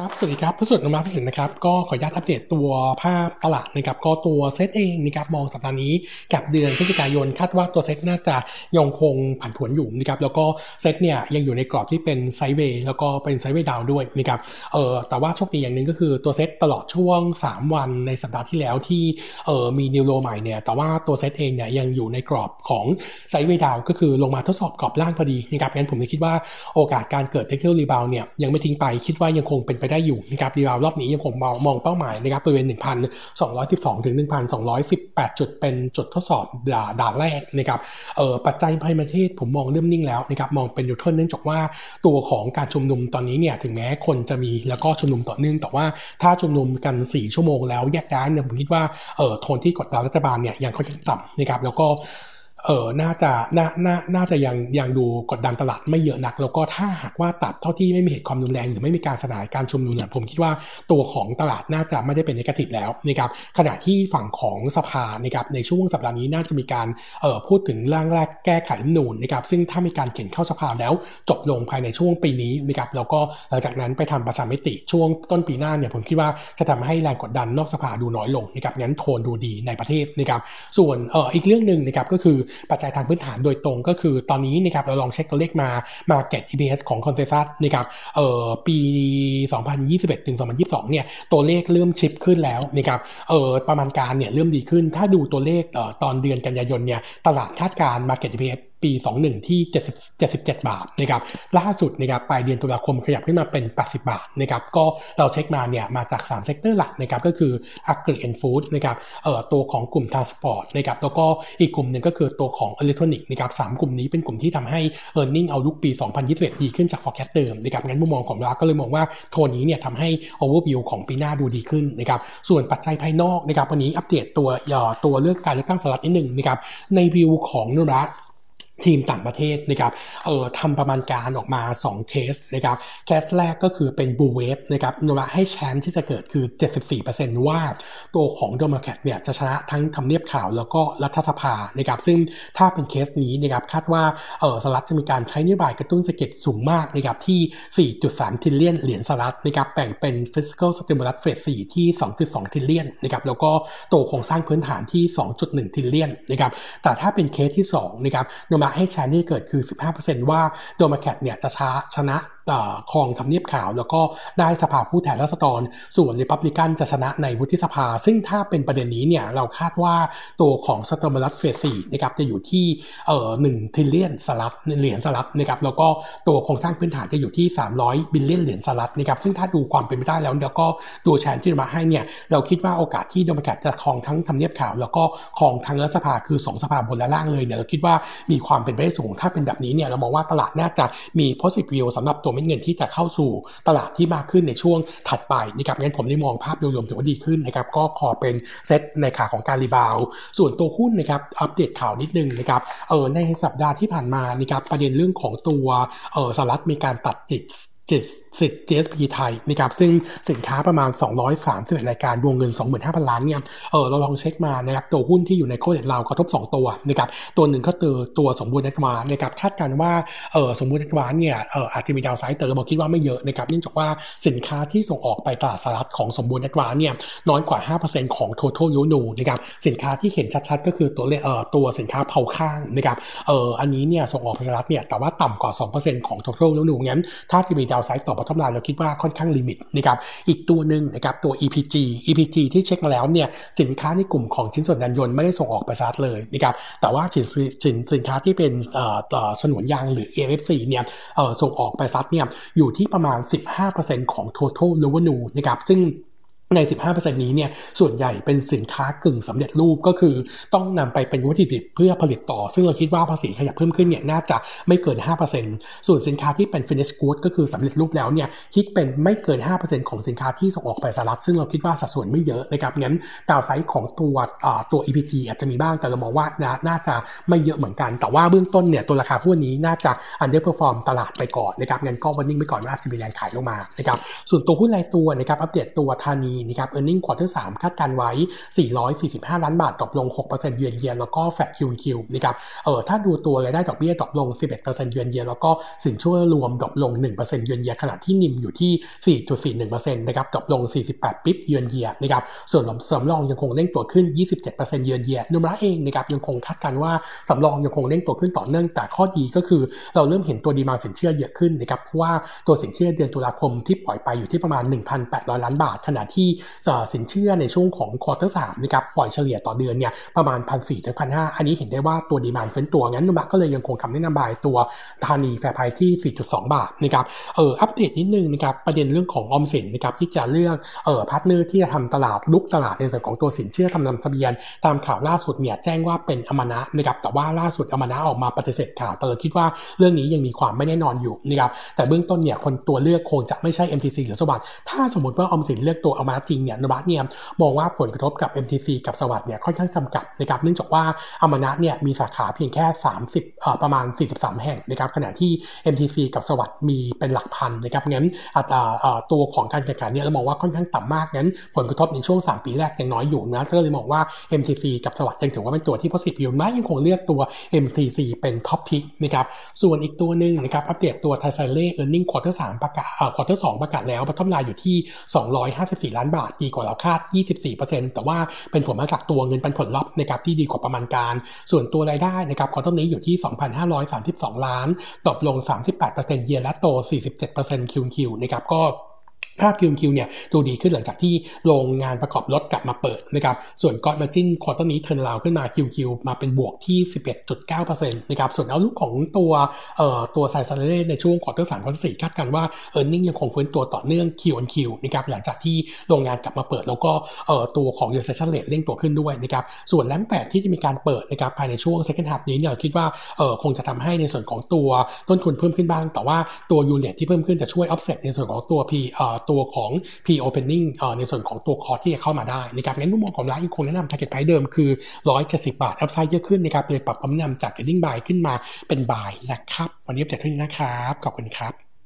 ครับสวัสดีครับผู้สุดนมาพิสิทธิ์นะครับก็ขออนุญาตอัปเดตตัวภาพตลาดนะครับก็ตัวเซตเองนะครับมองสัปดาห์นี้กับเดือนพฤศจิกายนคาดว่าตัวเซตน่าจะยังคงผันผวนอยู่นะครับแล้วก็เซตเนี่ยยังอยู่ในกรอบที่เป็น sideway แล้วก็เป็น sideway down ด้วยนะครับเออแต่ว่าโชคดีอย่างหนึ่งก็คือตัวเซตตลอดช่วง 3 วันในสัปดาห์ที่แล้วที่เออมี new low ใหม่เนี่ยแต่ว่าตัวเซตเองเนี่ยยังอยู่ในกรอบของ sideway down ก็คือลงมาทดสอบกรอบล่างพอดีนะครับงั้นผมเลยคิดว่าโอกาสการเกิด technical rebound เนี่ยยังไม่ทิ้งไปคิดว่ายังคงเป็นไปได้อยู่นะครับ rebound รอบนี้ยังคงมองมองเป้าหมายนะครับบริเวณ 1,212 ถึง 1,218 จุดเป็นจุดทดสอบด่านแรกนะครับเออปัจจัยภายในประเทศผมมองเริ่มนิ่งแล้วนะครับมองเป็นยูเทิร์นเนื่องจากว่าตัวของการชุมนุมตอนนี้เนี่ยถึงแม้คนจะมีแล้วก็ชุมนุมต่อเนื่องแต่ว่าถ้าชุมนุมกัน 4 ชั่วโมงแล้วแยกย้ายเนี่ยผมคิดว่าเออโทนที่กดดันรัฐบาลเนี่ยยังค่อนข้างต่ำนะครับแล้วก็ เออน่าจะน่าน่าน่าจะยังยังดูกดดันตลาดไม่เยอะนัก แล้วก็ถ้าหากว่าตัดเท่าที่ไม่มีเหตุความรุนแรง หรือไม่มีการสลายการชุมนุมเนี่ยผมคิดว่าตัวของตลาดน่าจะไม่ได้เป็นนกาทีฟแล้วนะครับขณะที่ฝั่งของสภานะครับในช่วงสัปดาห์นี้น่าจะมีการเอ่อพูดถึงร่างแรกแก้ไขนูนนะครับซึ่งถ้ามีการเขียนเข้าสภาแล้วจบลงภายในช่วงปีนี้นะครับแล้วก็หลังจากนั้นไปทำประชามติช่วงต้นปีหน้าเนี่ยผมคิดว่าจะทำให้แรงกดดันนอกสภาดูน้อยลงนะครับงั้นโทนดูดีในประเทศนะครับส่วนเอ่ออีกเรื่องหนึ่งนะครับก็คือปัจจัยทางพื้นฐานโดยตรงก็คือตอนนี้นะครับเราลองเช็คตัวเลขมา Market EPS ของ c o n s e n s u s นะครับเอ่อปี 2021ถึง2022 เนี่ยตัวเลขเริ่ม shift ขึ้นแล้วนะครับเอ่อประมาณการเนี่ยเริ่มดีขึ้นถ้าดูตัวเลขเอ่อตอนเดือนกันยายนเนี่ยตลาดคาดการณ์ Market EPS ปี 21 ที่ 70 77 บาทนะครับล่าสุดนะครับปลายเดือนตุลาคมขยับขึ้นมาเป็น 80 บาทนะครับก็เราเช็คมาเนี่ยมาจาก 3 sector หลักนะครับก็คือ Agri and Food นะครับเอ่อตัวของกลุ่ม Transport นะครับแล้วก็อีกกลุ่มหนึ่งก็คือตัวของอิเล็กทรอนิกส์นะครับสกลุ่มนี้เป็นกลุ่มที่ทำให้ e a r n i n g เอาลุกปี 2021 ดีขึ้นจาก forecast เดิมนะครับงั้นมุมมองของเราก็เลยมองว่าโทนนี้เนี่ยทำให้ overview ของปีหน้าดูดีขึ้นนะครับส่วนปัจจัยภายนอกนะครับวันนี้อัปเดตตัวตัวเลือกการเลือกตั้งสหรัฐนิดหนึ่งนะครับในวิวของนุระ ทีมต่างประเทศนะครับเอ่อทำประมาณการออกมา 2 เคสนะครับเคสแรกก็คือเป็น blue wave นะครับโนมูระให้ chance ที่จะเกิดคือ 74%ว่าตัวของเดโมแครตเนี่ยจะชนะทั้งทำเนียบขาวแล้วก็รัฐสภานะครับซึ่งถ้าเป็นเคสนี้นะครับคาดว่าเออสหรัฐจะมีการใช้นโยบายกระตุ้นเศรษฐกิจสูงมากนะครับที่ 4.3 trillion เหรียญสหรัฐนะครับแบ่งเป็น fiscal stimulus phase 4ที่ 2.2 trillion นะครับแล้วก็ตัวโครงสร้างพื้นฐานที่ 2.1 trillion นะครับแต่ถ้าเป็นเคสที่2นะครับโนมูระให้ chance ที่เกิดคือ 15%ว่าเดโมแครตเนี่ยจะช้าชนะ ครองทำเนียบขาว แล้วก็ได้สภาผู้แทนราษฎรส่วนรีพับลิกันจะชนะในวุฒิสภา ซึ่งถ้าเป็นประเด็นนี้เนี่ยเราคาดว่าตัวของ stimulus phase 4นะครับจะอยู่ที่เอ่อหนึ่ง trillion สหรัฐเหรียญสหรัฐนะครับแล้วก็ตัวโครงสร้างพื้นฐานจะอยู่ที่ 300 billion เหรียญสหรัฐนะครับซึ่งถ้าดูความเป็นไปได้แล้วแล้วก็ดู chance ที่โนมูระให้เนี่ยเราคิดว่าโอกาสที่เดโมแครตจะครองทั้งทำเนียบขาว แล้วก็ครองทั้งรัฐสภาคือ2สภาบนและล่างเลยเนี่ยเราคิดว่ามีความเป็นไปได้สูงถ้าเป็นแบบนี้เนี่ยเรามองว่าตลาดน่าจะมี positive view สำหรับตัวม็ดเงินที่จะเข้าสู่ตลาดที่มากขึ้นในช่วงถัดไปนะครับงั้นผมได้มองภาพโดยรวมถือว่าดีขึ้นนะครับก็ขอเป็นเซตในขาของการรีบาวส่วนตัวหุ้นนะครับอัปเดตข่าวนิดนึงนะครับเออในสัปดาห์ที่ผ่านมานะครับประเด็นเรื่องของตัวเออสหรัฐมีการตัดจิต สิทธิ์ GSP ไทยนะครับซึ่งสินค้าประมาณ 231 รายการวงเงิน 25,000 ล้านเนี่ยเออเราลองเช็คมานะครับตัวหุ้นที่อยู่ในโคเดตเรากระทบ 2 ตัวนะครับตัวหนึ่งก็ตัวตัวสมบูรณ์นักวานะครับคาดการว่าเออสมบูรณ์นักวานเนี่ยเอออาจจะมีดาวไซด์แต่เราคิดว่าไม่เยอะนะครับเนื่องจากว่าสินค้าที่ส่งออกไปตลาดสหรัฐของสมบูรณ์นักวานเนี่ยน้อยกว่า 5%ของ total revenue นะครับสินค้าที่เห็นชัดๆ ก็คือตัวเออตัวสินค้าเผาข้างนะครับเอออันนี้เนี่ยส่งออกไปสหรัฐเนี่ยแต่ว่าต่ำกว่า 2%ของ total revenue งั้นถ้าจะมี downside ต่อ bottom line เราคิดว่าค่อนข้าง limit นะครับอีกตัวหนึ่งนะครับตัว EPG EPG ที่เช็คมาแล้วเนี่ยสินค้าในกลุ่มของชิ้นส่วนยานยนต์ไม่ได้ส่งออกไปสหรัฐเลยนะครับแต่ว่าสินสินสินค้าที่เป็นฉนวนยางหรือ AFC เนี่ยส่งออกไปสหรัฐเนี่ยอยู่ที่ประมาณ 15%ของ total revenue นะครับซึ่ง ใน 15%นี้เนี่ย ส่วนใหญ่เป็นสินค้ากึ่งสำเร็จรูปก็คือต้องนำไปเป็นวัตถุดิบเพื่อผลิตต่อ ซึ่งเราคิดว่าภาษีขยับเพิ่มขึ้นเนี่ยน่าจะไม่เกิน 5%ส่วนสินค้าที่เป็น finished good ก็คือสำเร็จรูปแล้วเนี่ยคิดเป็นไม่เกิน 5%ของสินค้าที่ส่งออกไปสหรัฐ ซึ่งเราคิดว่าสัดส่วนไม่เยอะนะครับงั้น downside ของตัวตัว EPG อาจจะมีบ้างแต่เรามองว่าน่าจะไม่เยอะเหมือนกัน แต่ว่าเบื้องต้นเนี่ยตัวราคาพวกนี้น่าจะ underperform ตลาดไปก่อนนะครับงั้นก็ warning ไปก่อนว่าจะมีแรงขายลงมานะครับส่วนตัวหุ้นรายตัวนะครับอัปเดตตัว THANI นะครับ e a r n i n g ็งควอเตอร์3คาดการไว้ 445 ล้านบาทตกลง 6% year on year แล้วก็ flat QQ นะครับเออถ้าดูตัวรายได้ดอกเบี้ยตกลง 11% year on year แล้วก็สินเชื่อรวม drop ลง 1% year on year ขณะที่ NIM อยู่ที่ 4.41%นะครับ drop ลง 48 bips year on year นะครับส่วนสำรองยังคงเร่งตัวขึ้น 27% year on year โนมูระเองนะครับยังคงคาดการณ์ว่าสำรองยังคงเร่งตัวขึ้นต่อเนื่องแต่ข้อดีก็คือเราเริ่มเห็นตัว demand สินเชื่อเยอะขึ้นนะครับเพราะว่าตัวสินเชื่อเดือนตุลาคมที่ปล่อยไปอยู่ที่ประมาณ 1,800 ล้านบาทขณะที่สินเชื่อในช่วงของ quarter สามนะครับปล่อยเฉลี่ยต่อเดือนเนี่ยประมาณ1,400 ถึง1,500อันนี้เห็นได้ว่าตัว demand ฟื้นตัวงั้นโนมูระก็เลยยังคงคำแนะนำ buy ตัวธานี fair price ที่ 4.2 บาทนะครับเอออัปเดตนิดนึงนะครับประเด็นเรื่องของออมสินนะครับที่จะเลือกเออ partner ที่จะทำตลาดรุกตลาดในส่วนของตัวสินเชื่อจำนำทะเบียน ตามข่าวล่าสุดเนี่ยแจ้งว่าเป็นอมานะนะครับแต่ว่าล่าสุดอมานะออกมาปฏิเสธข่าวแต่เราคิดว่าเรื่องนี้ยังมีความไม่แน่นอนอยู่นะครับแต่เบื้องต้นเนี่ยคนตัวเลือกคงจะไม่ใช่ MTC หรือ SAWAD ถ้าสมมติว่าออมสินเลือกตัวอมานะจริงเนี่ยโนมูระเนี่ยมองว่าผลกระทบกับ MTC กับ SAWAD เนี่ยค่อนข้างจำกัดนะครับเนื่องจากว่าอมานะเนี่ยมีสาขาเพียงแค่ 30เอ่อประมาณ 43 แห่งนะครับขณะที่ MTC กับ SAWAD มีเป็นหลักพันนะครับงั้นอัตราตัวของการแข่งขันเนี่ยเรามองว่าค่อนข้างต่ำมากงั้น ผลกระทบในช่วง 3 ปีแรกยังน้อยอยู่นะก็เลยมองว่า MTC กับ SAWAD ยังถือว่าเป็นตัวที่ positive อยู่นะยังคงเลือกตัว MTC เป็น top pick นะครับส่วนอีกตัวหนึ่งนะครับอัปเดตตัวไทยสแตนเลย์ earning quarter สามประกาศquarter สองประกาศแล้ว bottom line อยู่ที่ 254 ล้านบาทดีกว่าเราคาด 24%แต่ว่าเป็นผลมาจากตัวเงินปันผลลัพธ์นะครับที่ดีกว่าประมาณการ ส่วนตัวรายได้นะครับ quarter นี้อยู่ที่ 2,532 ล้าน drop ลง 38% year แต่โต 47% QQ นะครับก็ ภาพ QQ เนี่ยดูดีขึ้นหลังจากที่โรงงานประกอบรถกลับมาเปิดนะครับ ส่วน gross margin quarter นี้ turnaround ขึ้นมา QQ มาเป็นบวกที่ 11.9%นะครับ ส่วน outlook ของตัวเอ่อตัวไทยสแตนเลย์ในช่วง quarter สาม quarter สี่คาดกันว่า earning ยังคงฟื้นตัวต่อเนื่อง Q on Q นะครับหลังจากที่โรงงานกลับมาเปิด แล้วก็เอ่อตัวของ utilization rate เร่งตัวขึ้นด้วยนะครับ ส่วน Lamp แปดที่จะมีการเปิดนะครับภายในช่วง second half นี้เนี่ยคิดว่าเออคงจะทำให้ในส่วนของตัวต้นทุนเพิ่มขึ้นบ้าง แต่ว่าตัว unit ที่เพิ่มขึ้นจะช่วย offset ในส่วนของตัว P เอ่อตัวของ P opening ในส่วนของตัวคอร์ที่จะเข้ามาได้นะครับงั้นมุมมองของเรายังคงแนะนำ target price เดิมคือ170บาทอัพไซด์เยอะขึ้นนะครับเลยปรับคำแนะนำจาก trading buy ขึ้นมาเป็น buy นะครับ วันนี้เจ็ดเท่านี้นะครับ ขอบคุณครับ